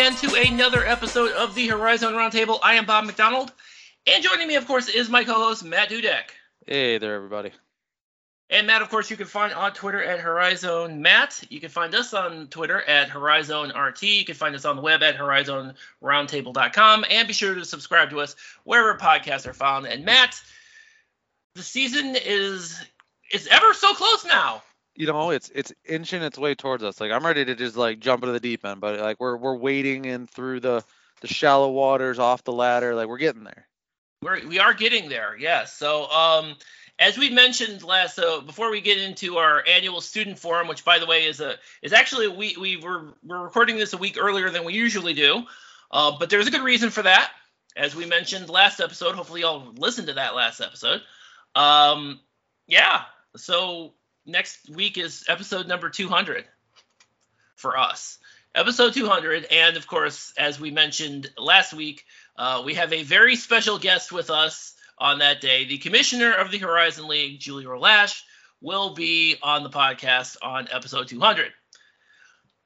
again to another episode of the Horizon Roundtable. I am Bob McDonald, and joining me, of course, is my co-host Matt Dudek. Hey there, everybody. And Matt, of course, you can find on Twitter at Horizon Matt. You can find us on Twitter at Horizon RT. You can find us on the web at HorizonRoundtable.com. And be sure to subscribe to us wherever podcasts are found. And Matt, the season is is ever so close now you know, it's it's inching its way towards us. Like I'm ready to just like jump into the deep end, but like we're we're wading in through the the shallow waters off the ladder. Like we're getting there. We're we are getting there. Yes. So um as we mentioned last so before we get into our annual student forum which by the way is a is actually we we were we're recording this a week earlier than we usually do uh, but there's a good reason for that as we mentioned last episode hopefully y'all listened to that last episode um yeah so next week is episode number 200 for us. Episode 200, and of course, as we mentioned last week, uh, we have a very special guest with us on that day. The commissioner of the Horizon League, Julie Roe Lach, will be on the podcast on episode 200.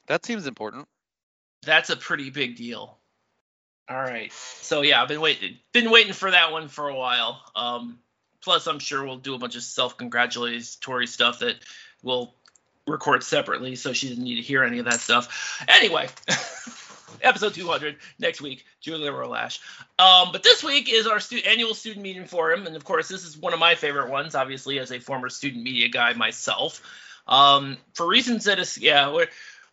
That seems important. That's a pretty big deal. All right. So yeah, I've been waiting been waiting for that one for a while. Um, Plus, I'm sure we'll do a bunch of self-congratulatory stuff that we'll record separately, so she didn't need to hear any of that stuff. Anyway, episode 200 next week, Julia Roe Lach. Um, but this week is our stu- annual student meeting forum, and of course, this is one of my favorite ones. Obviously, as a former student media guy myself, um, for reasons that is yeah.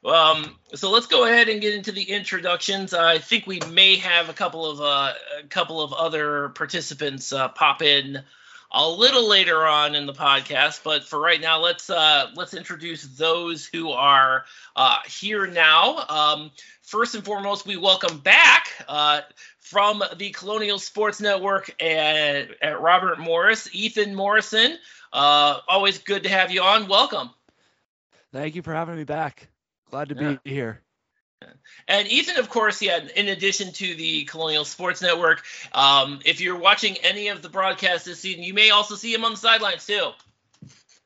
Um, so let's go ahead and get into the introductions. I think we may have a couple of uh, a couple of other participants uh, pop in a little later on in the podcast. But for right now, let's uh, let's introduce those who are uh, here now. Um, first and foremost, we welcome back uh, from the Colonial Sports Network at, at Robert Morris, Ethan Morrison. Uh, always good to have you on. Welcome. Thank you for having me back. Glad to yeah. be here. And Ethan, of course, yeah, in addition to the Colonial Sports Network, um, if you're watching any of the broadcasts this season, you may also see him on the sidelines too.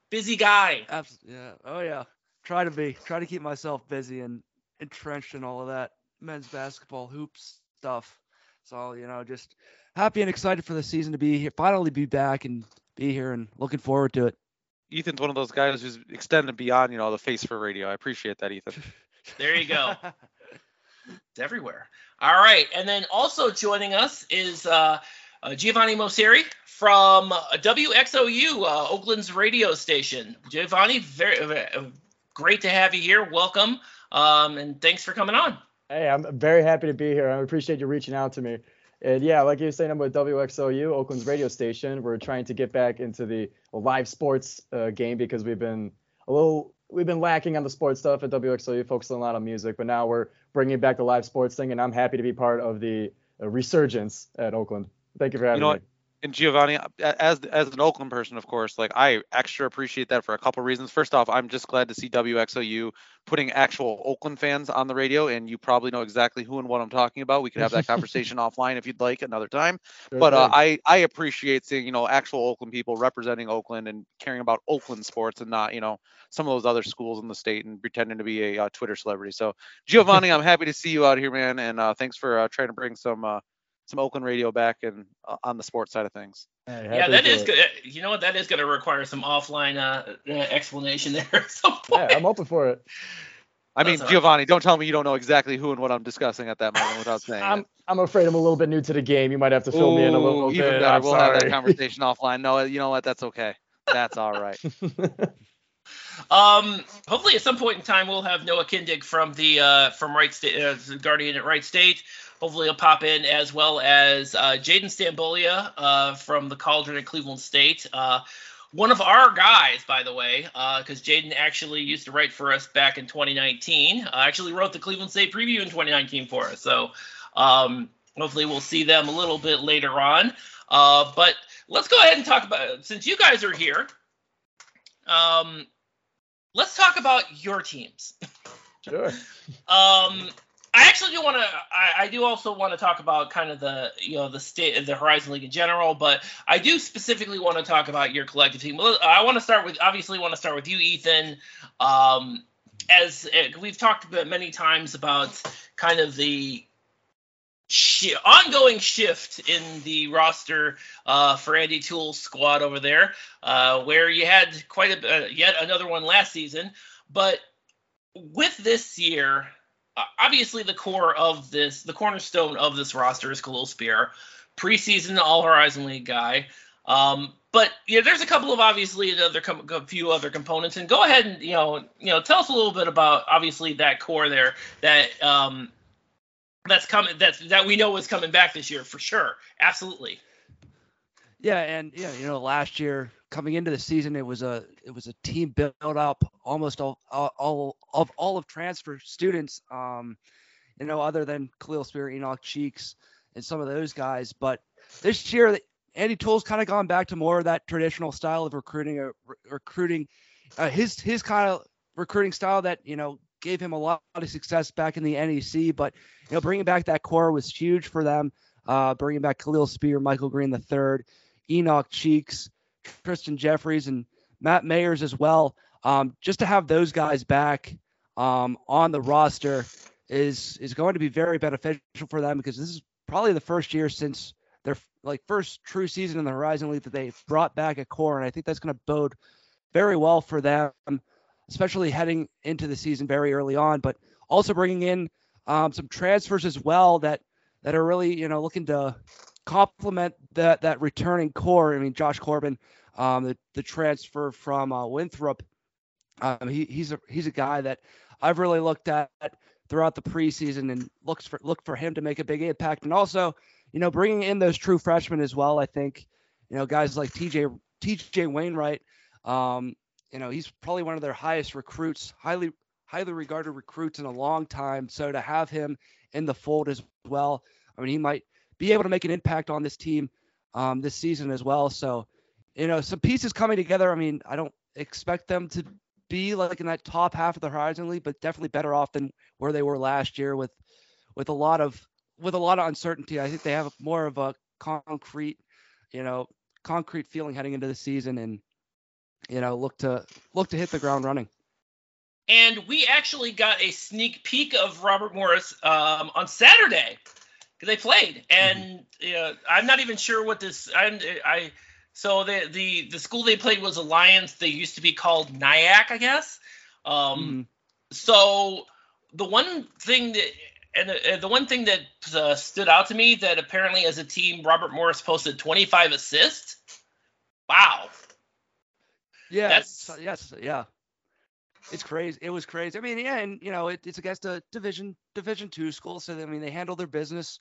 Busy guy. Absolutely. Yeah. Oh yeah. Try to be. Try to keep myself busy and entrenched in all of that men's basketball hoops stuff. So you know, just happy and excited for the season to be here, finally be back and be here, and looking forward to it. Ethan's one of those guys who's extended beyond, you know, the face for radio. I appreciate that, Ethan. There you go. it's everywhere. All right, and then also joining us is uh, uh, Giovanni Moseri from WXOU, uh, Oakland's radio station. Giovanni, very, very, great to have you here. Welcome, um, and thanks for coming on. Hey, I'm very happy to be here. I appreciate you reaching out to me. And yeah, like you were saying, I'm with WXOU, Oakland's radio station. We're trying to get back into the live sports uh, game because we've been a little we've been lacking on the sports stuff at WXOU, focusing a lot on music, but now we're bringing back the live sports thing, and I'm happy to be part of the uh, resurgence at Oakland. Thank you for having you know me and Giovanni, as as an Oakland person, of course, like I extra appreciate that for a couple reasons. First off, I'm just glad to see WXOU putting actual Oakland fans on the radio, and you probably know exactly who and what I'm talking about. We could have that conversation offline if you'd like another time. Sure but uh, I I appreciate seeing you know actual Oakland people representing Oakland and caring about Oakland sports and not you know some of those other schools in the state and pretending to be a uh, Twitter celebrity. So Giovanni, I'm happy to see you out here, man, and uh, thanks for uh, trying to bring some uh, some Oakland radio back and uh, on the sports side of things. Hey, yeah, that is good. You know what? That is going to require some offline uh, uh, explanation there at some point. Yeah, I'm open for it. I mean, Giovanni, don't tell me you don't know exactly who and what I'm discussing at that moment without saying I'm, it. I'm afraid I'm a little bit new to the game. You might have to fill Ooh, me in a little even bit. Better. I'm we'll sorry. have that conversation offline. No, you know what? That's okay. That's all right. um, hopefully, at some point in time, we'll have Noah Kindig from the uh, from Wright State, uh, Guardian at Wright State. Hopefully, he'll pop in as well as uh, Jaden Stambolia uh, from the Cauldron at Cleveland State. Uh, one of our guys, by the way, because uh, Jaden actually used to write for us back in 2019. actually wrote the Cleveland State preview in 2019 for us. So um, hopefully, we'll see them a little bit later on. Uh, but let's go ahead and talk about since you guys are here. Um, let's talk about your teams. Sure. um, I actually do want to. I, I, do also want to talk about kind of the you know the state of the Horizon League in general, but I do specifically want to talk about your collective team. I want to start with obviously want to start with you, Ethan. Um, as uh, we've talked many times about kind of the shi ongoing shift in the roster uh, for Andy Toole's squad over there, uh, where you had quite a yet another one last season, but with this year, obviously the core of this, the cornerstone of this roster is Kahliel Spear, preseason All Horizon League guy. Um, but yeah, there's a couple of obviously other com- a few other components, and go ahead and you know you know tell us a little bit about obviously that core there that um, that's coming that that we know is coming back this year for sure, absolutely. Yeah, and yeah, you know, last year coming into the season, it was a it was a team built up almost all all, all of all of transfer students. Um, you know, other than Kahliel Spear, Enoch Cheeks, and some of those guys. But this year, Andy Toole's kind of gone back to more of that traditional style of recruiting, uh, re- recruiting uh, his his kind of recruiting style that you know gave him a lot of success back in the NEC. But you know, bringing back that core was huge for them. Uh, bringing back Kahliel Spear, Michael Green the third, Enoch Cheeks, Tristan Jeffries, and Matt Mayers as well. Um, just to have those guys back um, on the roster is is going to be very beneficial for them because this is probably the first year since their like first true season in the Horizon League that they brought back a core, and I think that's going to bode very well for them, especially heading into the season very early on. But also bringing in um, some transfers as well that that are really you know looking to complement that that returning core. I mean, Josh Corbin, um, the the transfer from uh, Winthrop, um, he, he's a he's a guy that I've really looked at throughout the preseason and looks for look for him to make a big impact. And also, you know, bringing in those true freshmen as well. I think, you know, guys like TJ TJ Wainwright, um, you know, he's probably one of their highest recruits, highly highly regarded recruits in a long time. So to have him in the fold as well, I mean, he might be able to make an impact on this team um, this season as well. So, you know, some pieces coming together. I mean, I don't expect them to be like in that top half of the Horizon League, but definitely better off than where they were last year with with a lot of with a lot of uncertainty. I think they have more of a concrete, you know, concrete feeling heading into the season and you know, look to look to hit the ground running. And we actually got a sneak peek of Robert Morris um, on Saturday they played, and mm-hmm. I'm not even sure what this. I'm, I so the the the school they played was Alliance. They used to be called Nyack, I guess. Um, mm-hmm. So the one thing that and the, the one thing that uh, stood out to me that apparently as a team, Robert Morris posted 25 assists. Wow. Yeah. That's yes. Yeah. It's crazy. It was crazy. I mean, yeah, and you know, it, it's against a division division two school, so I mean, they handled their business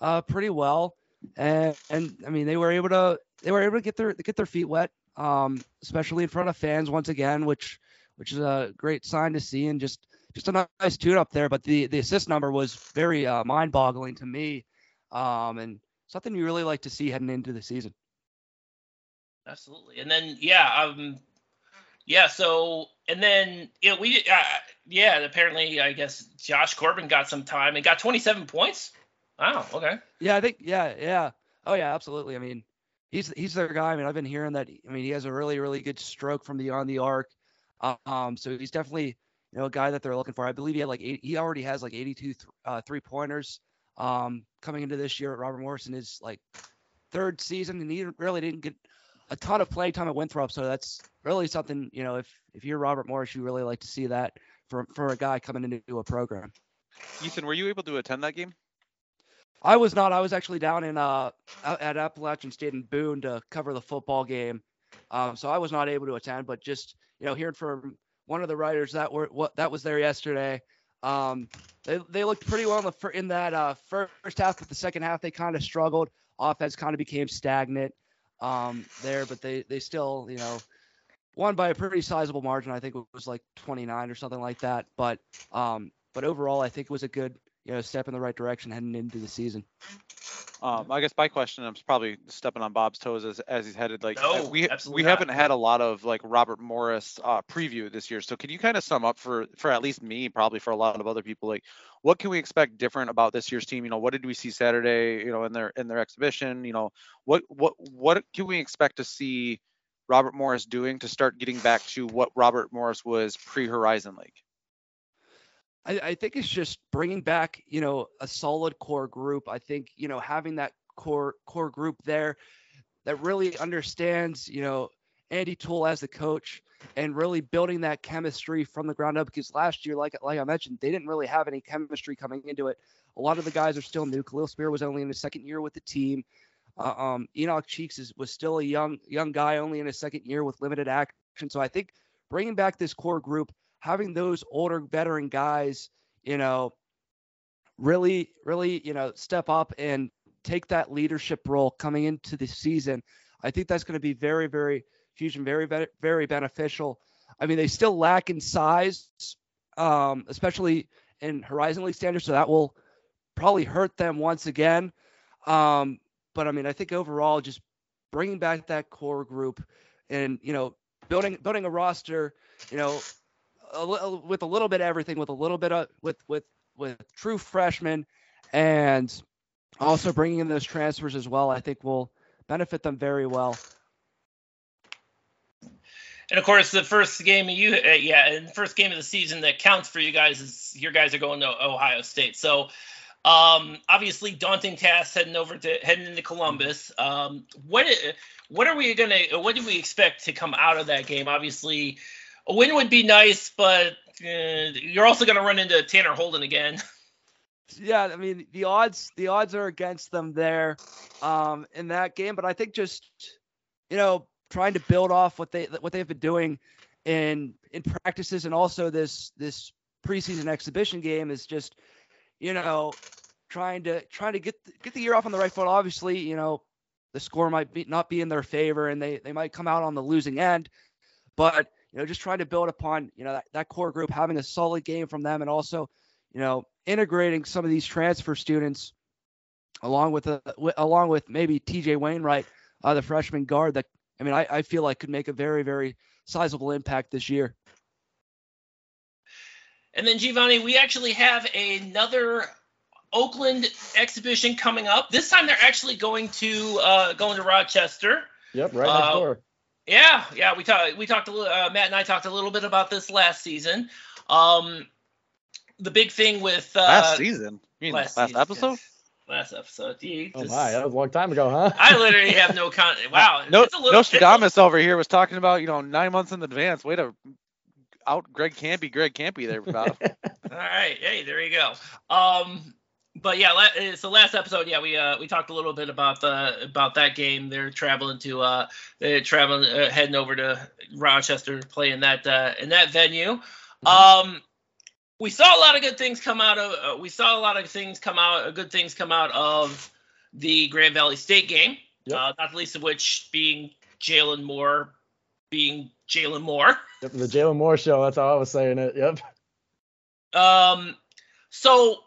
uh, pretty well, and and I mean, they were able to they were able to get their get their feet wet, um, especially in front of fans once again, which which is a great sign to see, and just just a nice tune up there. But the the assist number was very uh, mind boggling to me, um, and something you really like to see heading into the season. Absolutely, and then yeah, um, yeah. So and then you know, we uh, yeah. Apparently, I guess Josh Corbin got some time and got 27 points. Wow. Okay. Yeah, I think yeah, yeah. Oh yeah, absolutely. I mean, he's he's their guy. I mean, I've been hearing that. I mean, he has a really really good stroke from the on the arc. Um, so he's definitely you know a guy that they're looking for. I believe he had like he already has like 82 th- uh, three pointers um, coming into this year Robert Morrison is like third season, and he really didn't get a ton of play time at Winthrop. So that's really something, you know, if if you're Robert Morris, you really like to see that for for a guy coming into a program. Ethan, were you able to attend that game? I was not. I was actually down in uh at Appalachian State in Boone to cover the football game. Um, so I was not able to attend, but just you know, hearing from one of the writers that were what that was there yesterday. Um, they they looked pretty well in the in that uh, first half, but the second half they kind of struggled. Offense kind of became stagnant um, there, but they they still you know won by a pretty sizable margin. I think it was like 29 or something like that. But um, but overall, I think it was a good you know step in the right direction heading into the season. Um, I guess my question, I'm probably stepping on Bob's toes as, as he's headed. Like no, we we not. haven't had a lot of like Robert Morris uh, preview this year. So can you kind of sum up for for at least me, probably for a lot of other people, like what can we expect different about this year's team? You know, what did we see Saturday? You know, in their in their exhibition. You know, what what what can we expect to see Robert Morris doing to start getting back to what Robert Morris was pre Horizon League? I, I think it's just bringing back, you know, a solid core group. I think, you know, having that core core group there that really understands, you know, Andy Toole as the coach and really building that chemistry from the ground up. Because last year, like like I mentioned, they didn't really have any chemistry coming into it. A lot of the guys are still new. Kahliel Spear was only in his second year with the team. Uh, um, Enoch Cheeks is, was still a young young guy, only in his second year with limited action. So I think bringing back this core group, having those older veteran guys, you know, really really you know step up and take that leadership role coming into the season. I think that's going to be very very huge and very very beneficial. I mean, they still lack in size, um, especially in Horizon League standards, so that will probably hurt them once again. Um, but I mean, I think overall, just bringing back that core group and you know building building a roster, you know, a, with a little bit of everything, with a little bit of with with with true freshmen, and also bringing in those transfers as well, I think will benefit them very well. And of course, the first game you, uh, yeah, and first game of the season that counts for you guys is your guys are going to Ohio State. So um, obviously, daunting task heading over to heading into Columbus. Um, what what are we gonna? What do we expect to come out of that game? Obviously, a win would be nice, but uh, you're also gonna run into Tanner Holden again. Yeah, I mean the odds the odds are against them there um, in that game, but I think just you know trying to build off what they what they've been doing in in practices and also this this preseason exhibition game is just you know, trying to trying to get get the year off on the right foot. Obviously, you know, the score might be not be in their favor, and they they might come out on the losing end. But you know, just trying to build upon you know that, that core group, having a solid game from them, and also you know integrating some of these transfer students along with a w- along with maybe TJ Wainwright, uh, the freshman guard that I mean I, I feel like could make a very very sizable impact this year. And then Giovanni, we actually have another Oakland exhibition coming up. This time they're actually going to uh, going to Rochester. Yep, right next uh, door. Yeah, yeah. We talked. We talked a little. Uh, Matt and I talked a little bit about this last season. Um, the big thing with uh, last season. You mean last, last season, episode? Yes. Last episode. Yeah, oh my, that was a long time ago, huh? I literally have no con. Wow. no, Nostradamus over here was talking about you know nine months in advance. Way to out Greg Kampe, Greg Kampe there about. All right, hey, there you go. Um, but yeah, uh, so last episode, yeah, we uh we talked a little bit about the about that game. They're traveling to uh they're traveling uh, heading over to Rochester, playing that uh in that venue. Mm-hmm. Um, we saw a lot of good things come out of uh, we saw a lot of things come out uh, good things come out of the Grand Valley State game. Yep. Uh, not the least of which being Jalen Moore being Jalen Moore. Yep, the Jalen Moore show. That's how I was saying it. Yep. Um, so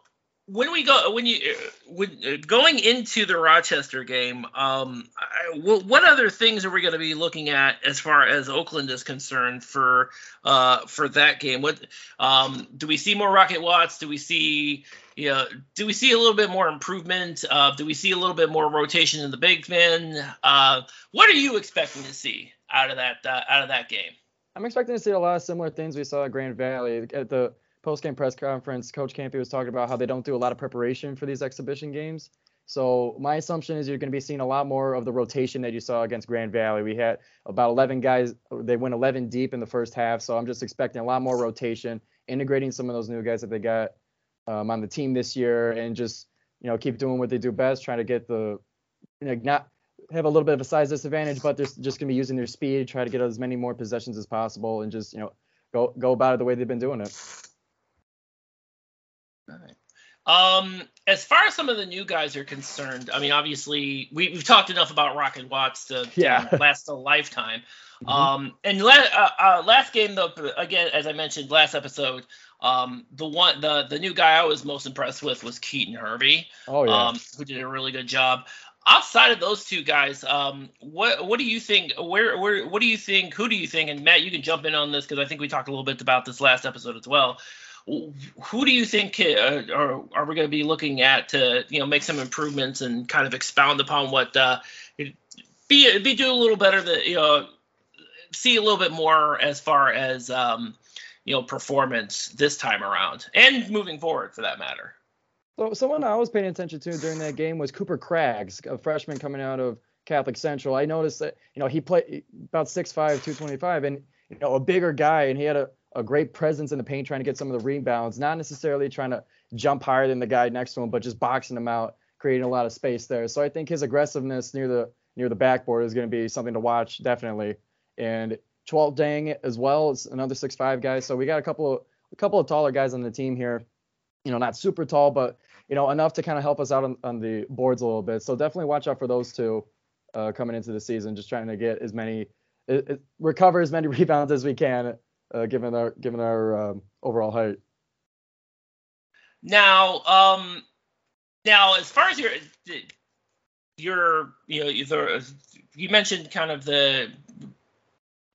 when we go when you when uh, going into the Rochester game, um, I, what other things are we going to be looking at as far as Oakland is concerned for uh for that game? What um do we see more Rocket Watts? Do we see you know, do we see a little bit more improvement? Uh, do we see a little bit more rotation in the big men? Uh, what are you expecting to see out of that uh, out of that game? I'm expecting to see a lot of similar things we saw at Grand Valley at the post-game press conference. Coach Kampe was talking about how they don't do a lot of preparation for these exhibition games. So my assumption is you're going to be seeing a lot more of the rotation that you saw against Grand Valley. We had about 11 guys. They went 11 deep in the first half. So I'm just expecting a lot more rotation, integrating some of those new guys that they got um, on the team this year, and just you know keep doing what they do best, trying to get the you know, not have a little bit of a size disadvantage, but they're just going to be using their speed, try to get as many more possessions as possible, and just you know go go about it the way they've been doing it. Um, as far as some of the new guys are concerned, I mean, obviously we, have talked enough about Rocket Watts to, yeah. last a lifetime. Mm-hmm. Um, and la- uh, uh, last game though, again, as I mentioned last episode, um, the one the the new guy I was most impressed with was Keaton Hervey. Oh yeah. Um, who did a really good job outside of those two guys, um, what what do you think? Where where what do you think? Who do you think? And Matt, you can jump in on this because I think we talked a little bit about this last episode as well. Who do you think uh, are, are we going to be looking at to you know make some improvements and kind of expound upon what uh, be be do a little better that you know see a little bit more as far as um, you know performance this time around and moving forward for that matter. So someone I was paying attention to during that game was Cooper Craggs, a freshman coming out of Catholic Central. I noticed that you know he played about 6'5", 225, and you know a bigger guy, and he had a, a great presence in the paint, trying to get some of the rebounds, not necessarily trying to jump higher than the guy next to him, but just boxing him out, creating a lot of space there. So I think his aggressiveness near the near the backboard is going to be something to watch definitely. And Chwalt Dang as well is another six five guy. So we got a couple of a couple of taller guys on the team here. You know, not super tall, but you know enough to kind of help us out on, on the boards a little bit. So definitely watch out for those two uh, coming into the season. Just trying to get as many it, it, recover as many rebounds as we can, uh, given our given our um, overall height. Now, um, now as far as your your you know the, you mentioned kind of the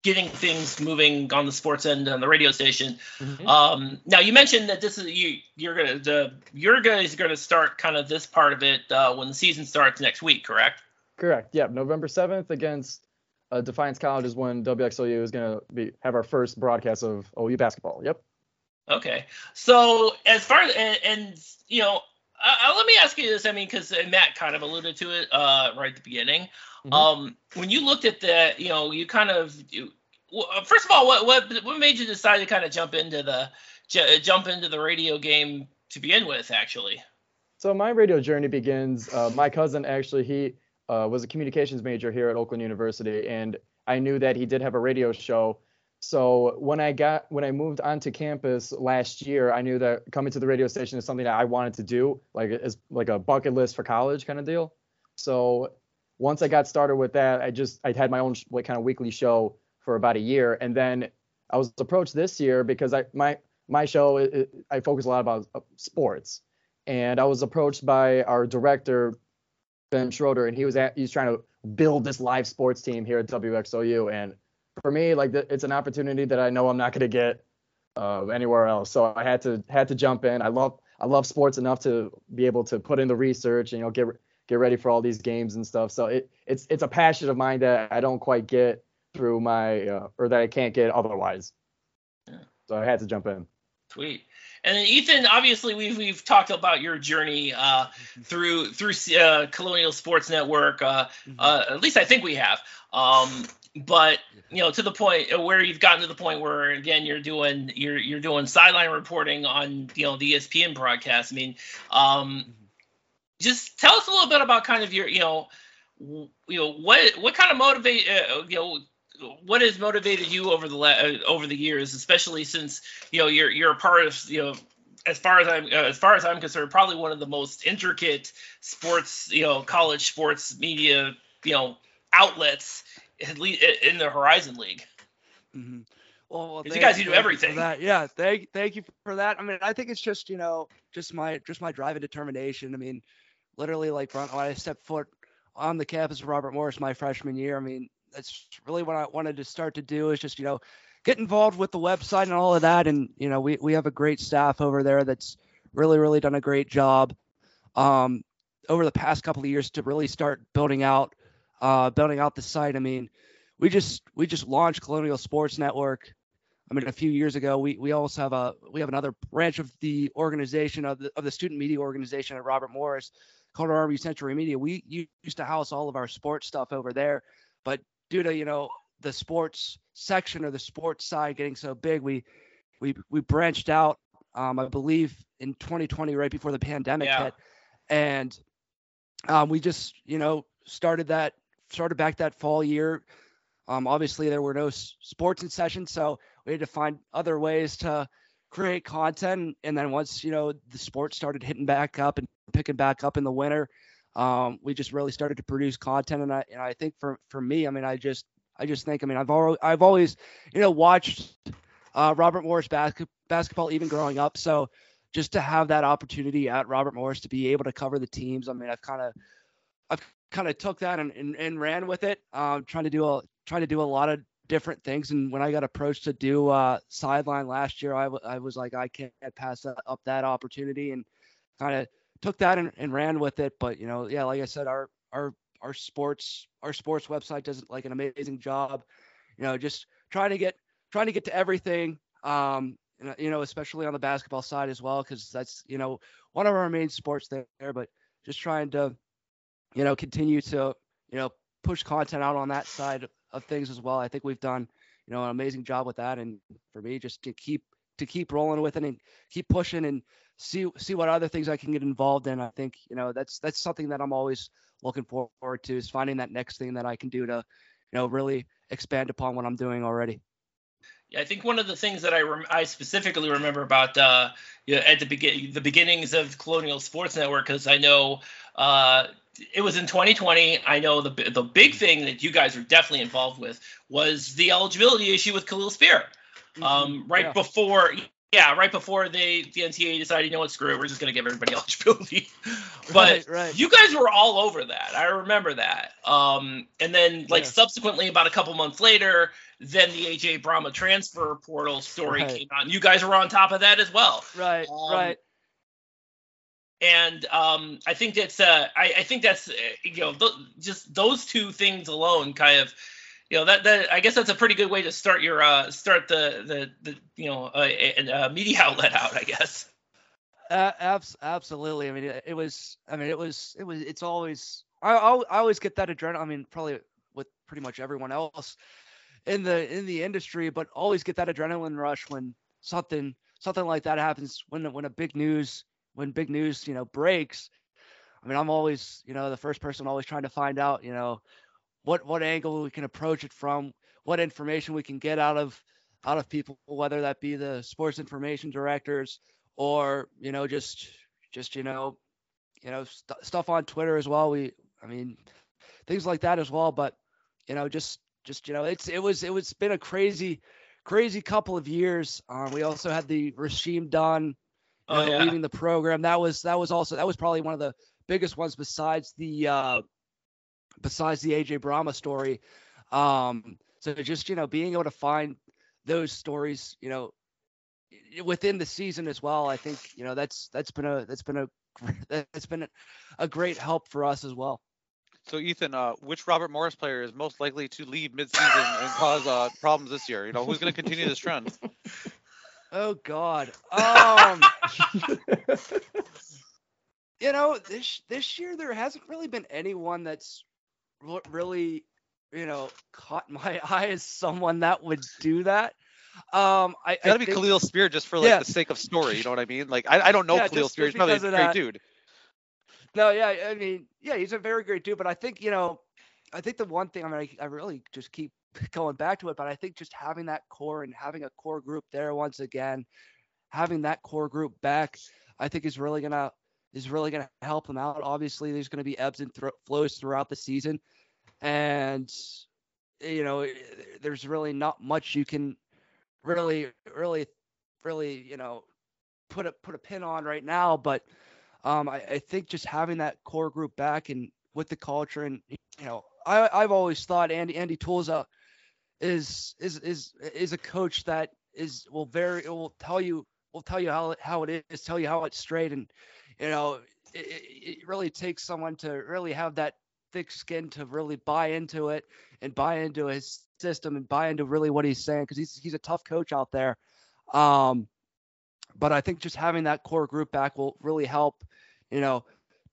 getting things moving on the sports end on the radio station. Mm-hmm. Um, now you mentioned that this is you you're gonna the your guys are gonna start kind of this part of it uh, when the season starts next week, correct? Correct. Yeah, November seventh against uh, Defiance College is when WXOU is gonna be have our first broadcast of OU basketball. Yep. Okay. So as far as and, and you know. Uh, let me ask you this. I mean, because Matt kind of alluded to it uh, right at the beginning. Mm-hmm. Um, when you looked at the, you know, you kind of you, uh, first of all, what what what made you decide to kind of jump into the jump into the radio game to begin with, actually? So my radio journey begins. Uh, my cousin actually he uh, was a communications major here at Oakland University, and I knew that he did have a radio show. So when I got when I moved onto campus last year, I knew that coming to the radio station is something that I wanted to do, like as like a bucket list for college kind of deal. So once I got started with that, I just I had my own like kind of weekly show for about a year, and then I was approached this year because I my my show it, I focus a lot about uh, sports, and I was approached by our director Ben Schroeder, and he was at, he's trying to build this live sports team here at WXOU, and for me, like the, it's an opportunity that I know I'm not going to get uh, anywhere else, so I had to had to jump in. I love I love sports enough to be able to put in the research and you know get get ready for all these games and stuff. So it it's it's a passion of mine that I don't quite get through my uh, or that I can't get otherwise. Yeah. So I had to jump in. Sweet. And then Ethan, obviously we've we've talked about your journey uh, mm-hmm. through through uh, Colonial Sports Network. Uh, mm-hmm. uh, at least I think we have. Um, but you know, to the point where you've gotten to the point where again you're doing you're you're doing sideline reporting on you know the ESPN broadcast. I mean, um, mm-hmm. just tell us a little bit about kind of your you know you know what what kind of motivate uh, you know what has motivated you over the uh, over the years, especially since you know you're you're a part of you know as far as I'm uh, as far as I'm concerned, probably one of the most intricate sports you know college sports media you know outlets at least in the Horizon League. Mm-hmm. Well, well you guys you do everything. that. Yeah, thank thank you for that. I mean, I think it's just you know just my just my drive and determination. I mean, literally like when I stepped foot on the campus of Robert Morris my freshman year, I mean, that's really what I wanted to start to do is just, you know, get involved with the website and all of that. And, you know, we, we have a great staff over there that's really, really done a great job um, over the past couple of years to really start building out, uh, building out the site. I mean, we just, we just launched Colonial Sports Network. I mean, a few years ago, we, we also have a, we have another branch of the organization of the, of the student media organization at Robert Morris called RMU Sentry Media. We used to house all of our sports stuff over there, but due to you know the sports section or the sports side getting so big, we we we branched out. Um, I believe in 2020, right before the pandemic yeah. hit, and um, we just you know started that started back that fall year. Um, obviously, there were no sports in session, so we had to find other ways to create content. And then once you know the sports started hitting back up and picking back up in the winter, um, we just really started to produce content, and I and I think for for me, I mean, I just I just think, I mean, I've always I've always you know watched uh, Robert Morris basket, basketball even growing up, so just to have that opportunity at Robert Morris to be able to cover the teams, I mean, I've kind of I've kind of took that and, and, and ran with it, um, trying to do a trying to do a lot of different things. And when I got approached to do uh, sideline last year, I, w- I was like, I can't pass up that opportunity, and kind of took that and, and ran with it. But you know, yeah, like I said, our our our sports our sports website does like an amazing job. You know, just trying to get trying to get to everything Um, you know, especially on the basketball side as well, because that's you know one of our main sports there. But just trying to, you know, continue to you know push content out on that side of things as well. I think we've done you know an amazing job with that, and for me, just to keep to keep rolling with it and keep pushing and see see what other things I can get involved in. I think you know that's that's something that I'm always looking forward to is finding that next thing that I can do to you know really expand upon what I'm doing already. Yeah, I think one of the things that I rem- I specifically remember about uh, you know, at the begin the beginnings of Colonial Sports Network because I know uh, it was in 2020. I know the the big thing that you guys were definitely involved with was the eligibility issue with Kahliel Spear. Mm-hmm. Um, right yeah. before yeah, right before they the NCAA decided, you know what, screw it, we're just gonna give everybody eligibility. but right, right. you guys were all over that. I remember that. Um, and then like yeah. subsequently, about a couple months later, then the AJ Bramah transfer portal story right. came out. And you guys were on top of that as well. Right. Um, right. And um, I think that's uh, I, I think that's uh, you know th- just those two things alone kind of you know that that I guess that's a pretty good way to start your uh start the the the you know a, a, a media outlet out I guess. Uh, abs- absolutely. I mean, it, it, was. I mean, it was. It was. It's always. I, I always get that adrenaline. I mean, probably with pretty much everyone else in the in the industry, but always get that adrenaline rush when something something like that happens. When when a big news when big news you know breaks. I mean, I'm always you know the first person always trying to find out you know what what angle we can approach it from, what information we can get out of out of people, whether that be the sports information directors or you know just just you know you know st- stuff on Twitter as well. We I mean things like that as well. But you know just just you know it's it was it was been a crazy crazy couple of years. Um, we also had the Rasheem Dunn oh, know, yeah. leaving the program. That was that was also that was probably one of the biggest ones besides the uh, besides the AJ Bramah story. Um, so just you know being able to find those stories, you know, within the season as well, I think you know that's that's been a that's been a that's been a great help for us as well. So Ethan, uh, which Robert Morris player is most likely to leave midseason and cause uh, problems this year? You know, who's going to continue this trend? Oh God. Um. you know, this this year there hasn't really been anyone that's really, you know, caught my eye as someone that would do that. Um, I it's gotta I be think, Kahliel Spear just for like yeah. the sake of story. You know what I mean? Like I, I don't know yeah, Kahliel Spear. He's probably a great that. dude. No, yeah, I mean, yeah, he's a very great dude. But I think you know, I think the one thing I mean, I, I really just keep going back to it, but I think just having that core and having a core group there once again, having that core group back, I think is really gonna is really gonna help them out. Obviously, there's gonna be ebbs and th- flows throughout the season, and you know there's really not much you can really really really you know put a put a pin on right now but um I, I think just having that core group back and with the culture and you know I I've always thought Andy Andy Toolza is is is is a coach that is will very will tell you will tell you how how it is tell you how it's straight and you know it, it really takes someone to really have that thick skin to really buy into it and buy into his system and buy into really what he's saying because he's he's a tough coach out there. Um, but I think just having that core group back will really help, you know,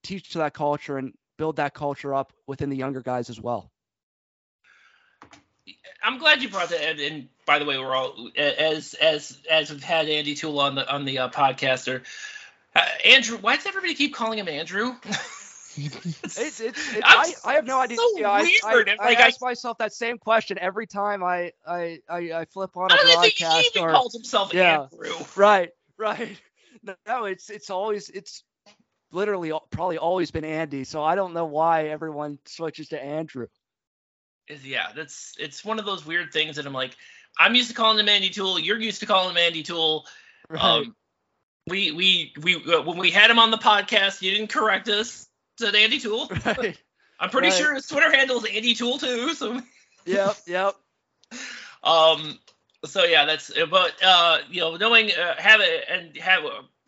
teach to that culture and build that culture up within the younger guys as well. I'm glad you brought that. And, by the way, we're all as as as we've had Andy Toole on the on the uh, podcast or uh, Andrew. Why does everybody keep calling him Andrew? it's, it's, it's I, I, have no idea. So yeah, I, I, like I, ask myself that same question every time I I, I, flip on a I broadcast. Think he or, calls himself yeah, Andrew. Right, right. No, it's it's always it's literally probably always been Andy. So I don't know why everyone switches to Andrew. Yeah, that's it's one of those weird things that I'm like, I'm used to calling him Andy Toole. You're used to calling him Andy Toole. Right. Um, we we we uh, when we had him on the podcast, you didn't correct us said Andy Toole. Right. I'm pretty right. sure his Twitter handle is Andy Tool too. So. Yep. Yep. um. So yeah, that's but uh you know knowing uh, have it and have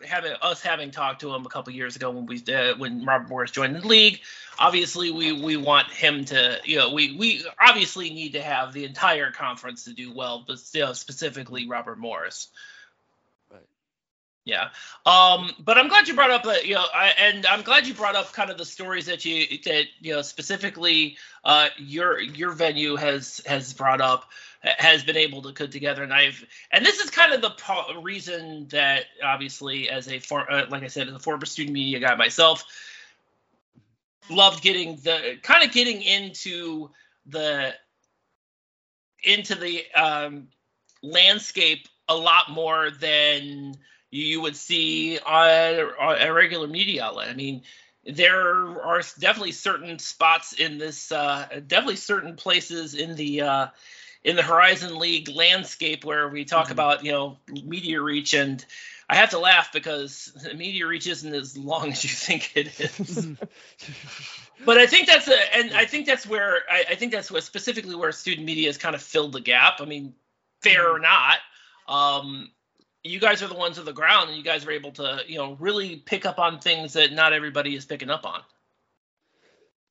having us having talked to him a couple years ago when we uh, when Robert Morris joined the league. Obviously, we we want him to you know we we obviously need to have the entire conference to do well, but still specifically Robert Morris. Yeah. Um, but I'm glad you brought up that, you know, I, and I'm glad you brought up kind of the stories that you that you know specifically uh, your your venue has has brought up has been able to put together and I've and this is kind of the po- reason that obviously as a for, uh, like I said as a former student media guy myself loved getting the kind of getting into the into the um, landscape a lot more than you would see on, on a regular media outlet. I mean, there are definitely certain spots in this, uh, definitely certain places in the uh, in the Horizon League landscape where we talk mm-hmm. about you know media reach, and I have to laugh because media reach isn't as long as you think it is. but I think that's a, and I think that's where I, I think that's what specifically where student media has kind of filled the gap. I mean, fair or not. Um, you guys are the ones on the ground and you guys are able to you know really pick up on things that not everybody is picking up on.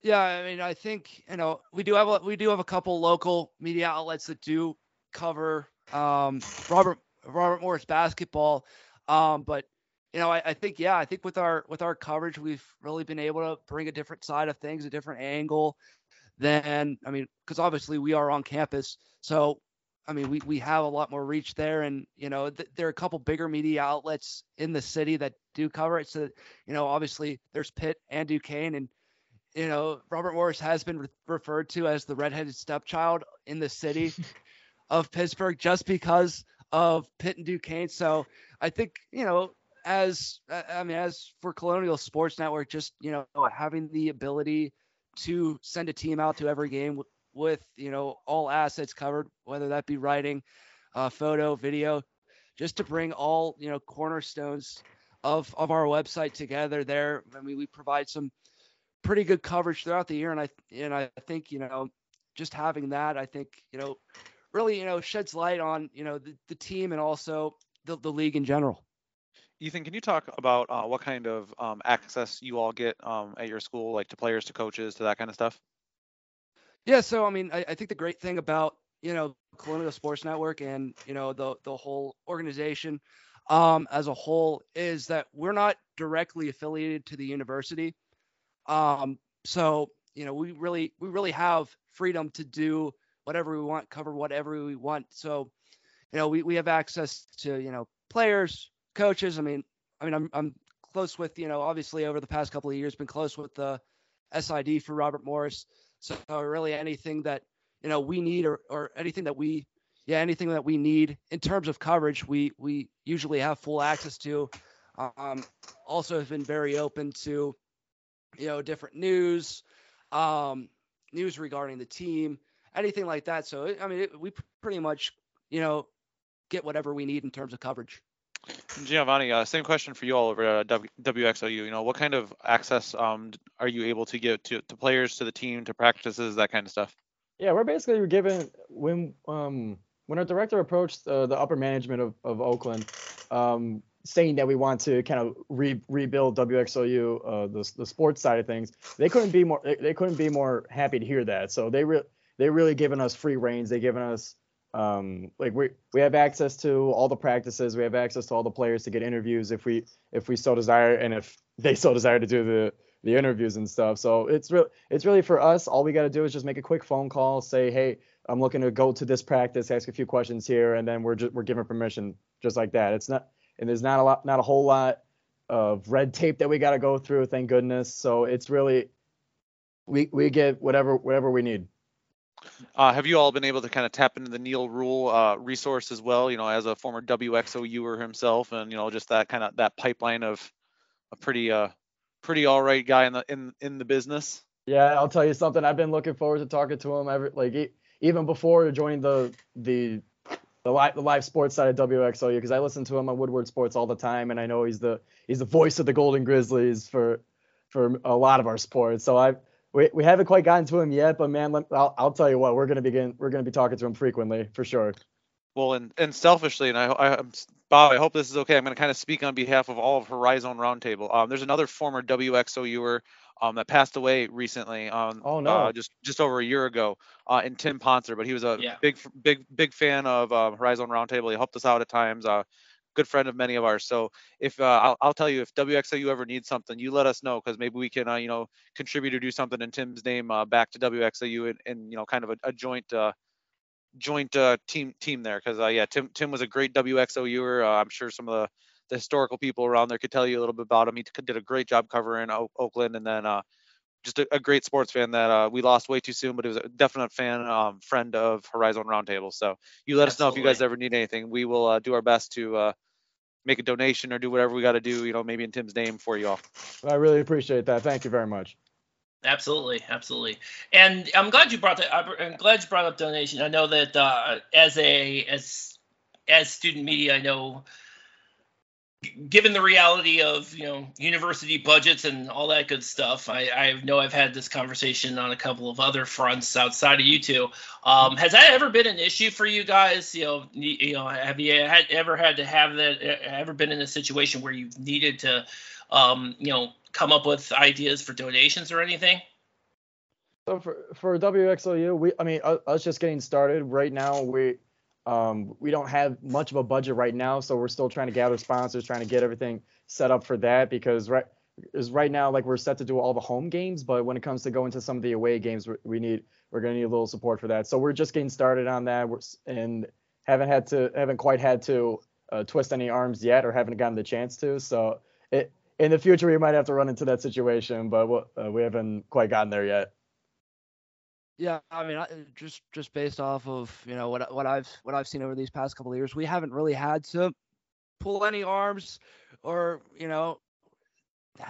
Yeah i mean i think you know we do have a, we do have a couple local media outlets that do cover um, robert robert morris basketball. Um, but you know I, I think yeah i think with our with our coverage we've really been able to bring a different side of things a different angle than i mean because obviously we are on campus. So I mean, we, we have a lot more reach there, and you know, th- there are a couple bigger media outlets in the city that do cover it. So, you know, obviously there's Pitt and Duquesne, and you know, Robert Morris has been re- referred to as the redheaded stepchild in the city of Pittsburgh just because of Pitt and Duquesne. So, I think you know, as I mean, as for Colonial Sports Network, just you know, having the ability to send a team out to every game with you know all assets covered, whether that be writing, uh, photo, video, just to bring all you know cornerstones of of our website together. There, I mean, we provide some pretty good coverage throughout the year, and I and I think you know just having that, I think you know really you know sheds light on you know the, the team and also the, the league in general. Ethan, can you talk about uh, what kind of um, access you all get um, at your school, like to players, to coaches, to that kind of stuff? Yeah, so I mean, I, I think the great thing about you know Colonial Sports Network and you know the the whole organization um, as a whole is that we're not directly affiliated to the university. Um, so you know we really we really have freedom to do whatever we want, cover whatever we want. So you know we, we have access to you know players, coaches. I mean I mean I'm I'm close with you know obviously over the past couple of years been close with the SID for Robert Morris. So really anything that you know we need or, or anything that we yeah anything that we need in terms of coverage we we usually have full access to. Um, also have been very open to you know different news, um, news regarding the team, anything like that. So I mean it, we pretty much you know get whatever we need in terms of coverage. Giovanni, uh, same question for you all over at uh, WXOU. You know, what kind of access um, are you able to give to, to players, to the team, to practices, that kind of stuff? Yeah, we're basically given when um, when our director approached uh, the upper management of, of Oakland, um, saying that we want to kind of re- rebuild WXOU, uh, the the sports side of things, they couldn't be more they, couldn't be more happy to hear that. So they re- they really given us free reins. They given us um, like we we have access to all the practices. We have access to all the players to get interviews if we if we so desire and if they so desire to do the the interviews and stuff. So it's real it's really for us all we got to do is just make a quick phone call say hey i'm looking to go to this practice ask a few questions here and then we're just we're given permission just like that. It's not and there's not a lot not a whole lot of red tape that we got to go through thank goodness. So it's really we we get whatever whatever we need uh, have you all been able to kind of tap into the Neil Ruhl uh, resource as well? You know, as a former WXOUer himself, and you know, just that kind of that pipeline of a pretty uh pretty all right guy in the in in the business. Yeah, I'll tell you something. I've been looking forward to talking to him every like even before joining the the the live the live sports side of WXOU because I listen to him on Woodward Sports all the time, and I know he's the he's the voice of the Golden Grizzlies for for a lot of our sports. So I we, we haven't quite gotten to him yet, but man, let, I'll, I'll tell you what, we're gonna begin we're gonna be talking to him frequently for sure. Well, and, and selfishly, and I, I, Bob, I hope this is okay. I'm going to kind of speak on behalf of all of Horizon Roundtable. Um, there's another former WXOUer um, that passed away recently. Um, Oh, no. Uh, just just over a year ago. Uh, in Tim Ponser, but he was a Yeah. big big big fan of um, Horizon Roundtable. He helped us out at times. Uh, good friend of many of ours. So if uh, I'll, I'll tell you if WXOU ever needs something, you let us know because maybe we can uh, you know contribute or do something in Tim's name uh, back to WXOU and, and you know kind of a, a joint uh, joint uh, team team there because uh, yeah Tim Tim was a great WXOUer. I'm sure some of the, the historical people around there could tell you a little bit about him. He did a great job covering o- Oakland and then uh, just a, a great sports fan that uh, we lost way too soon, but he was a definite fan um, friend of Horizon Roundtable. So you let us know if you guys ever need anything. We will uh, do our best to uh, make a donation or do whatever we got to do. You know maybe in Tim's name for you all. I really appreciate that. Thank you very much. Absolutely, absolutely, and I'm glad you brought that. I'm glad you brought up donation. I know that uh, as a as as student media, I know, g- given the reality of you know university budgets and all that good stuff, I, I know I've had this conversation on a couple of other fronts outside of you two. Um, has that ever been an issue for you guys? You know, you know, have you had ever had to have that? Ever been in a situation where you've needed to, um, you know, come up with ideas for donations or anything? So for for WXLU, we I mean us just getting started right now. We um we don't have much of a budget right now, so we're still trying to gather sponsors, trying to get everything set up for that because right is right now like we're set to do all the home games, but when it comes to going to some of the away games, we- need we're gonna need a little support for that. So we're just getting started on that, we're, and haven't had to haven't quite had to uh, twist any arms yet, or haven't gotten the chance to. So it in the future we might have to run into that situation, but we'll- uh, we haven't quite gotten there yet. Yeah, I mean, I, just just based off of you know what what I've what I've seen over these past couple of years, we haven't really had to pull any arms or you know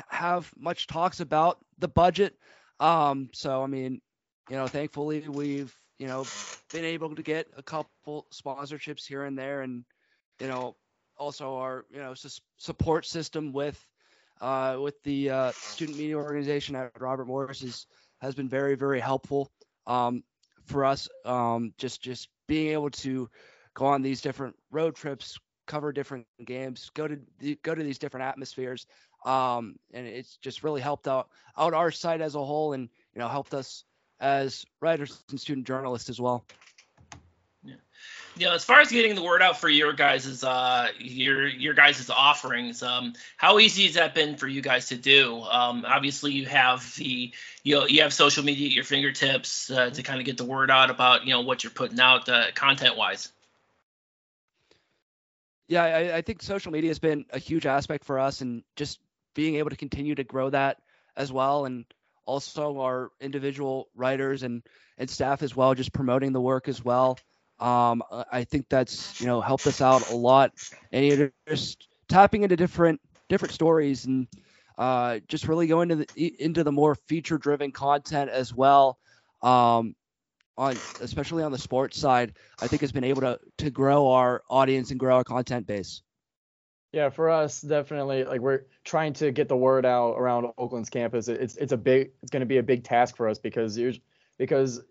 have much talks about the budget. Um, so I mean, you know, thankfully we've you know been able to get a couple sponsorships here and there, and you know also our you know sus- support system with uh, with the uh, student media organization at Robert Morris is, has been very very helpful um, for us. Um, just just being able to go on these different road trips, cover different games, go to go to these different atmospheres, um, and it's just really helped out out our site as a whole, and you know helped us as writers and student journalists as well. You know, as far as getting the word out for your guys' uh your your guys' offerings, um, how easy has that been for you guys to do? Um, obviously, you have the you know you have social media at your fingertips uh, to kind of get the word out about you know what you're putting out uh, content wise. Yeah, I, I think social media has been a huge aspect for us, and just being able to continue to grow that as well, and also our individual writers and and staff as well, just promoting the work as well. Um, I- think that's you know helped us out a lot, and you're just tapping into different different stories and uh, just really going into the into the more feature driven content as well. Um, on especially on the sports side, I think has been able to to grow our audience and grow our content base. Yeah, for us, definitely, like we're trying to get the word out around Oakland's campus. It's it's a big, it's going to be a big task for us because because,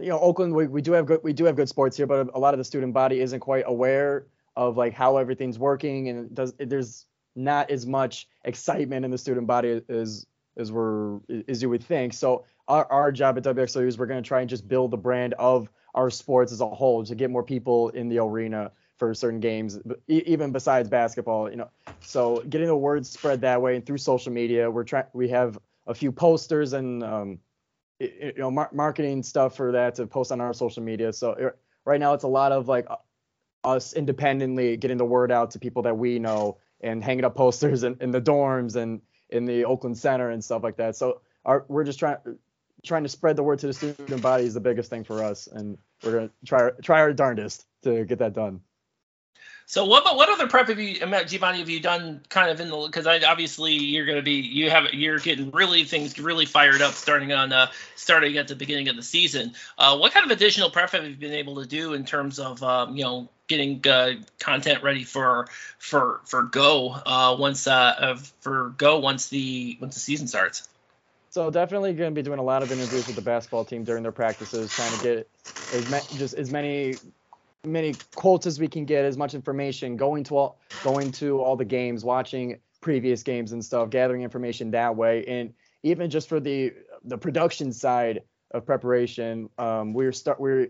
you know, Oakland, we, we do have good, we do have good sports here, but a lot of the student body isn't quite aware of like how everything's working, and does there's not as much excitement in the student body as as we're as you would think. So our our job at WXOU is we're going to try and just build the brand of our sports as a whole to get more people in the arena for certain games, even besides basketball, you know. So getting the word spread that way and through social media, we're trying. We have a few posters and um, you know, mar- marketing stuff for that to post on our social media. So it, right now, it's a lot of like us independently getting the word out to people that we know and hanging up posters in, in the dorms and in the Oakland Center and stuff like that. So our, we're just trying trying to spread the word to the student body is the biggest thing for us, and we're gonna try try our darndest to get that done. So what what other prep have you, Giovanni, have you done kind of in the because I obviously you're going to be you have you're getting really things really fired up starting on uh starting at the beginning of the season. Uh, what kind of additional prep have you been able to do in terms of um, you know getting uh, content ready for for for go uh, once uh for go once the once the season starts? So definitely going to be doing a lot of interviews with the basketball team during their practices, trying to get as ma- just as many many quotes as we can get, as much information, going to all going to all the games, watching previous games and stuff, gathering information that way, and even just for the the production side of preparation, um, we're start we're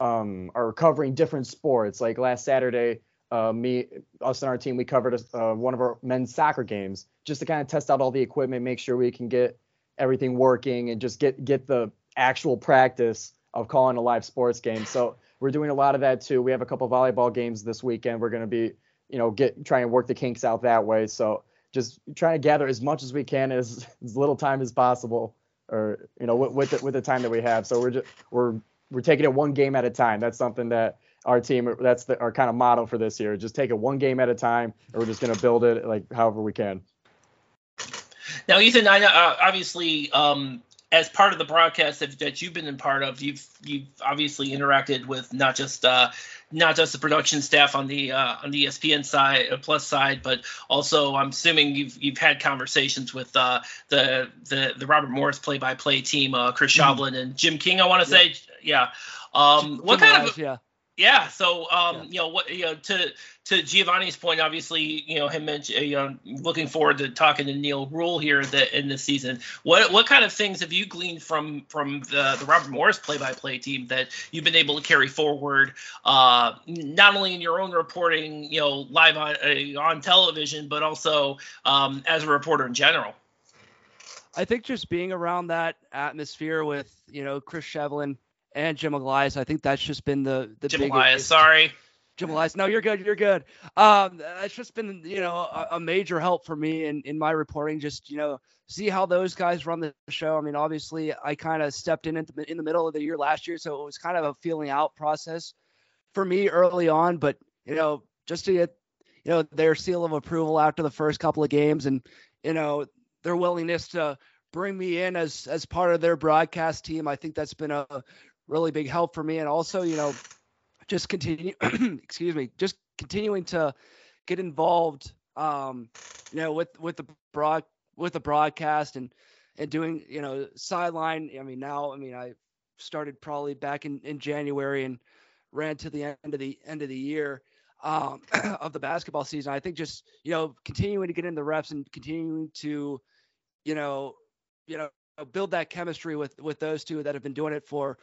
um, are covering different sports. Like last Saturday, uh, me, us and our team, we covered uh, one of our men's soccer games just to kind of test out all the equipment, make sure we can get everything working, and just get get the actual practice of calling a live sports game. So we're doing a lot of that too. We have a couple volleyball games this weekend. We're going to be, you know, get try and work the kinks out that way. So just trying to gather as much as we can as as little time as possible, or you know, with with the, with the time that we have. So we're just we're we're taking it one game at a time. That's something that our team that's the, our kind of motto for this year. Just take it one game at a time, or we're just going to build it like however we can. Now, Ethan, I uh, obviously um, as part of the broadcast that, that, you've been in part of, you've you've obviously interacted with not just uh, not just the production staff on the uh, on the ESPN side uh, plus side, but also I'm assuming you've you've had conversations with uh, the the the Robert Morris play by play team, uh, Chris mm-hmm. And Jim King. I want to say, yeah. Um, what kind of yeah. Yeah. So, um, yeah. you know, what you know, to to Giovanni's point, obviously, you know, him mentioned, you know, looking forward to talking to Neil Ruhl here the, in the season. What what kind of things have you gleaned from from the, the Robert Morris play-by-play team that you've been able to carry forward, uh, not only in your own reporting, you know, live on uh, on television, but also um, as a reporter in general? I think just being around that atmosphere with you know Chris Shovlin and Jim Elias. I think that's just been the the Jim biggest, Elias. Sorry. Jim Elias. No, you're good. You're good. Um, that's just been you know a, a, major help for me in in my reporting. Just you know see how those guys run the show. I mean, obviously I kind of stepped in in the, in the middle of the year last year, so it was kind of a feeling out process for me early on. But you know just to get you know their seal of approval after the first couple of games and you know their willingness to bring me in as as part of their broadcast team. I think that's been a really big help for me. And also, you know, just continue, excuse me, just continuing to get involved, um, you know, with, with the broad, with the broadcast and, and doing, you know, sideline. I mean, now, I mean, I started probably back in, in January and ran to the end of the end of the year um, of the basketball season. I think just, you know, continuing to get in the reps and continuing to, you know, you know, build that chemistry with, with those two that have been doing it for,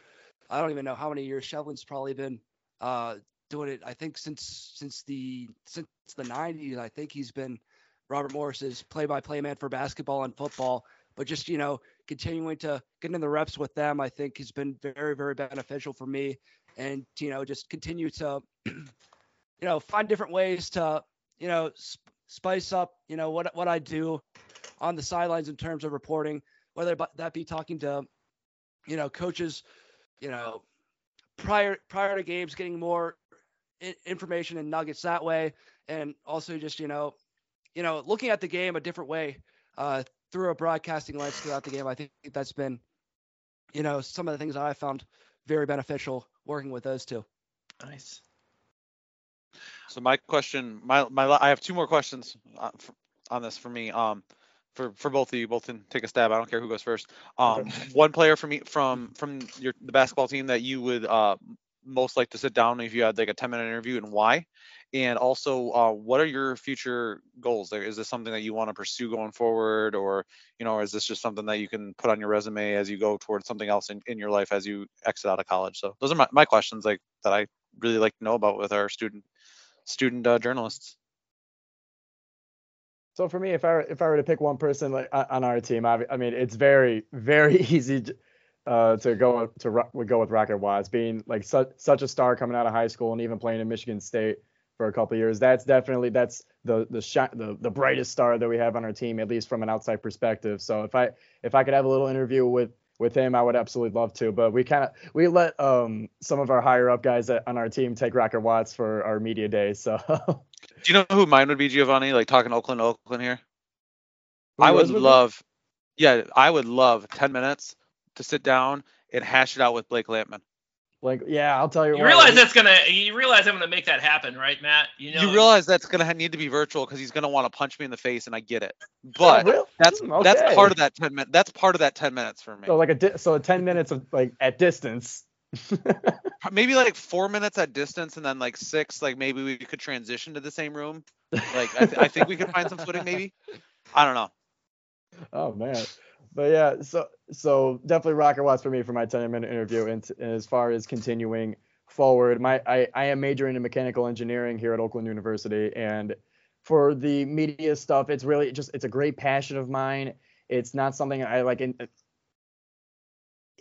I don't even know how many years Shovlin's probably been uh, doing it. I think since since the since the 90s. I think he's been Robert Morris's play-by-play man for basketball and football. But just you know, continuing to get in the reps with them, I think has been very very beneficial for me. And you know, just continue to you know find different ways to you know sp- spice up you know what what I do on the sidelines in terms of reporting, whether that be talking to you know coaches you know, prior prior to games, getting more information and nuggets that way, and also just you know, you know, looking at the game a different way uh, through a broadcasting lens throughout the game. I think that's been, you know, some of the things that I found very beneficial working with those two. Nice. So my question, my my, I have two more questions uh, on this for me. Um, for for both of you, both can take a stab. I don't care who goes first. Um, one player from me from from your the basketball team that you would uh, most like to sit down if you had like a 10 minute interview and why? And also uh, what are your future goals? Is this something that you want to pursue going forward? Or you know is this just something that you can put on your resume as you go towards something else in, in your life as you exit out of college? So those are my, my questions like that i really like to know about with our student student uh, journalists so for me, if I if I were to pick one person like on our team, I, I mean it's very very easy uh, to go to would go with Rocket Watts, being like such such a star coming out of high school and even playing in Michigan State for a couple years. That's definitely that's the the, the the brightest star that we have on our team, at least from an outside perspective. So if I if I could have a little interview with with him, I would absolutely love to. But we kind of we let um, some of our higher up guys on our team take Rocket Watts for our media day. So Do you know who mine would be, Giovanni? Like talking Oakland, Oakland here. Who I would love, yeah, I would love 10 minutes to sit down and hash it out with Blake Lampman. Like, yeah, I'll tell you. You what, realize that's gonna. You realize I'm gonna make that happen, right, Matt? You know. You realize that's gonna need to be virtual because he's gonna want to punch me in the face, and I get it. Oh, but oh, really? Hmm, that's okay. that's part of that ten minutes. That's part of that ten minutes for me. So like a di- so 10 minutes of like at distance maybe like four minutes at distance and then like six, like maybe we could transition to the same room. Like I, th- I think we could find some footing maybe. I don't know. Oh man. But yeah, so so definitely Rocket Watts for me for my 10 minute interview. And, and as far as continuing forward, my I, I am majoring in mechanical engineering here at Oakland University, and for the media stuff, it's really just it's a great passion of mine. It's not something I like. In,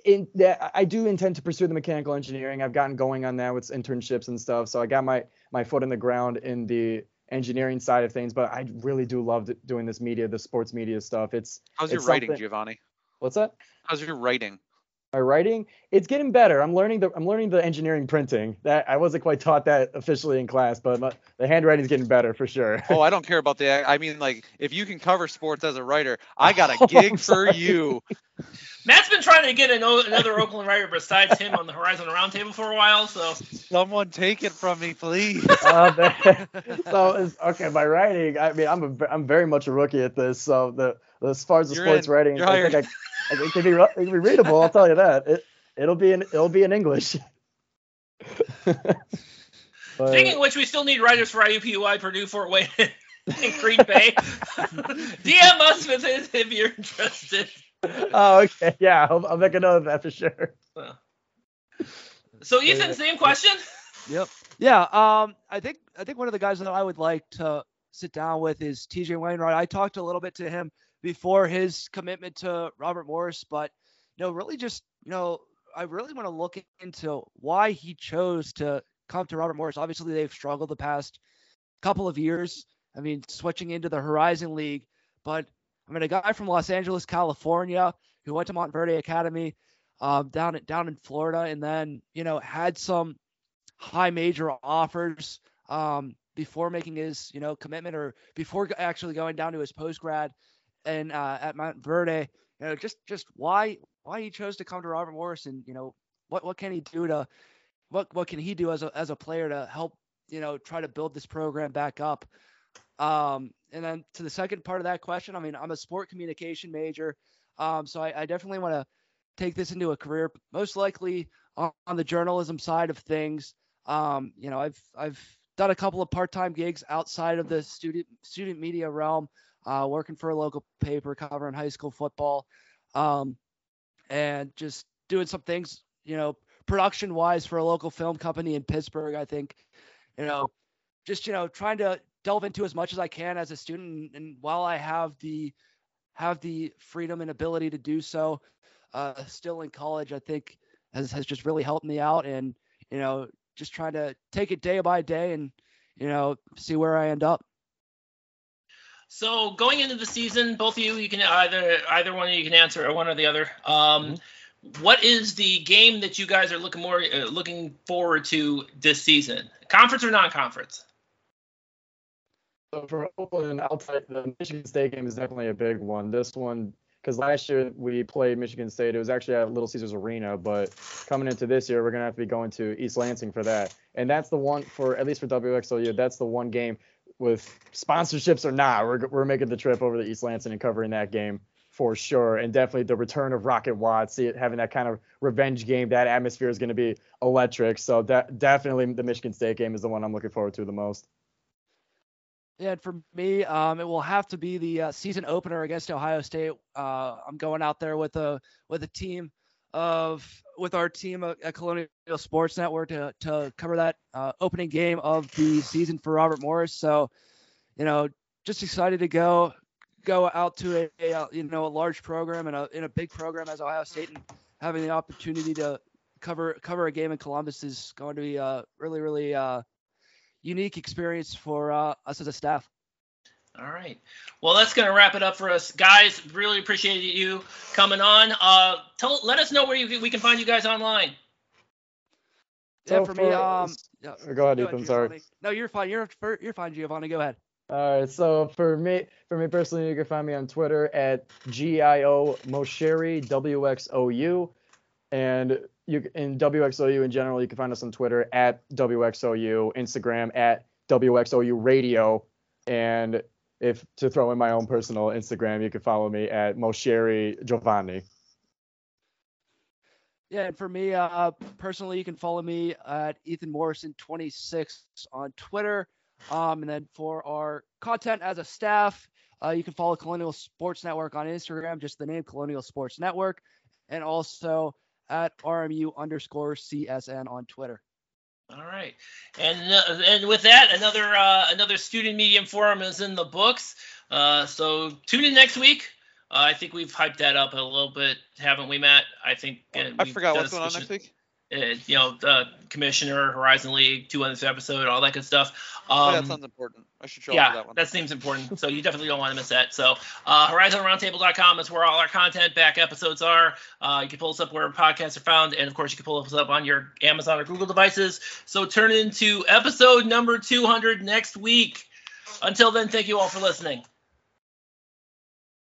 in that I do intend to pursue the mechanical engineering. I've gotten going on that with internships and stuff. So I got my my foot in the ground in the engineering side of things, but I really do love doing this media, the sports media stuff. It's how's it's your writing, Giovanni? What's that? How's your writing? my writing it's getting better i'm learning the i'm learning the engineering printing that i wasn't quite taught that officially in class but my, the handwriting's getting better for sure oh i don't care about the i mean like if you can cover sports as a writer i got a oh, gig for you matt's been trying to get an, another oakland writer besides him on the horizon roundtable for a while so someone take it from me please uh, so okay my writing i mean i'm a, i'm very much a rookie at this so the as far as the you're sports in. writing I think I, it can be it can be readable. I'll tell you that. It it'll be in it'll be in English. but, Speaking of which, we still need writers for IUPUI, Purdue, Fort Wayne, and Green Bay. DM us with it if you're interested. Oh, okay. Yeah, I'll, I'll make a note of that for sure. So, Ethan, same question. Yep. Yeah. Um, I think I think one of the guys that I would like to sit down with is TJ Wainwright. I talked a little bit to him before his commitment to Robert Morris, but you know, really just you know, I really want to look into why he chose to come to Robert Morris. Obviously, they've struggled the past couple of years. I mean, switching into the Horizon League, but I mean, a guy from Los Angeles, California, who went to Montverde Academy um, down down in Florida, and then you know had some high major offers um, before making his you know commitment or before actually going down to his post grad and uh, at Montverde, you know, just just why why he chose to come to Robert Morris, and you know, what what can he do to what what can he do as a as a player to help you know try to build this program back up. Um, and then to the second part of that question, I mean, I'm a sport communication major, um, so I, I definitely want to take this into a career, most likely on, on the journalism side of things. Um, you know, I've I've done a couple of part-time gigs outside of the student student media realm uh, working for a local paper, covering high school football, um, and just doing some things, you know, production wise for a local film company in Pittsburgh. I think, you know, just you know, trying to delve into as much as I can as a student, and while I have the have the freedom and ability to do so, uh, still in college, I think has has just really helped me out, and you know, just trying to take it day by day and you know see where I end up. So going into the season, both of you, you can either either one of you can answer or one or the other. Um, mm-hmm. what is the game that you guys are looking more uh, looking forward to this season? Conference or non-conference? So for Oakland, outside the Michigan State game is definitely a big one. This one, because last year we played Michigan State, it was actually at Little Caesars Arena, but coming into this year, we're gonna have to be going to East Lansing for that, and that's the one for at least for WXOU, that's the one game with sponsorships or not, we're, we're making the trip over to East Lansing and covering that game for sure. And definitely the return of Rocket Watts, see it having that kind of revenge game, that atmosphere is going to be electric. So definitely the Michigan State game is the one I'm looking forward to the most. Yeah, and for me, um, it will have to be the uh, season opener against Ohio State. Uh, I'm going out there with a with a team of with our team at Colonial Sports Network to to cover that uh, opening game of the season for Robert Morris. So, you know, just excited to go go out to a, a uh, you know a large program and a in a big program as Ohio State and having the opportunity to cover cover a game in Columbus is going to be a really really uh, unique experience for uh, us as a staff. All right. Well, that's going to wrap it up for us, guys. Really appreciate you coming on. Uh, tell, let us know where you, we can find you guys online. Yeah, for, for, me, um, yeah, go ahead, Ethan. Sorry. No, you're fine. You're you're fine, Giovanni. Go ahead. All right. So for me, for me personally, you can find me on Twitter at gio mosheri w x o u, and you in WXOU in general, you can find us on Twitter at WXOU, Instagram at WXOU Radio, and if to throw in my own personal Instagram, you can follow me at Mosheri Giovanni. Yeah, and for me, uh, personally, you can follow me at Ethan Morrison 26 on Twitter. Um, and then for our content as a staff, uh, you can follow Colonial Sports Network on Instagram, just the name Colonial Sports Network, and also at RMU underscore CSN on Twitter. All right, and uh, and with that, another uh, another student medium forum is in the books. Uh, so tune in next week. Uh, I think we've hyped that up a little bit, haven't we, Matt? I think. Uh, I we've forgot done what's a going on next week. Uh, you know, the commissioner, Horizon League, 200th episode, all that good stuff. Oh, Um, that sounds important. I should show up for yeah, that one. that seems important. So you definitely don't want to miss that. So uh, HorizonRoundtable.com is where all our content, back episodes are. Uh, you can pull us up where podcasts are found, and of course you can pull us up on your Amazon or Google devices. So turn into episode number 200 next week. Until then, thank you all for listening.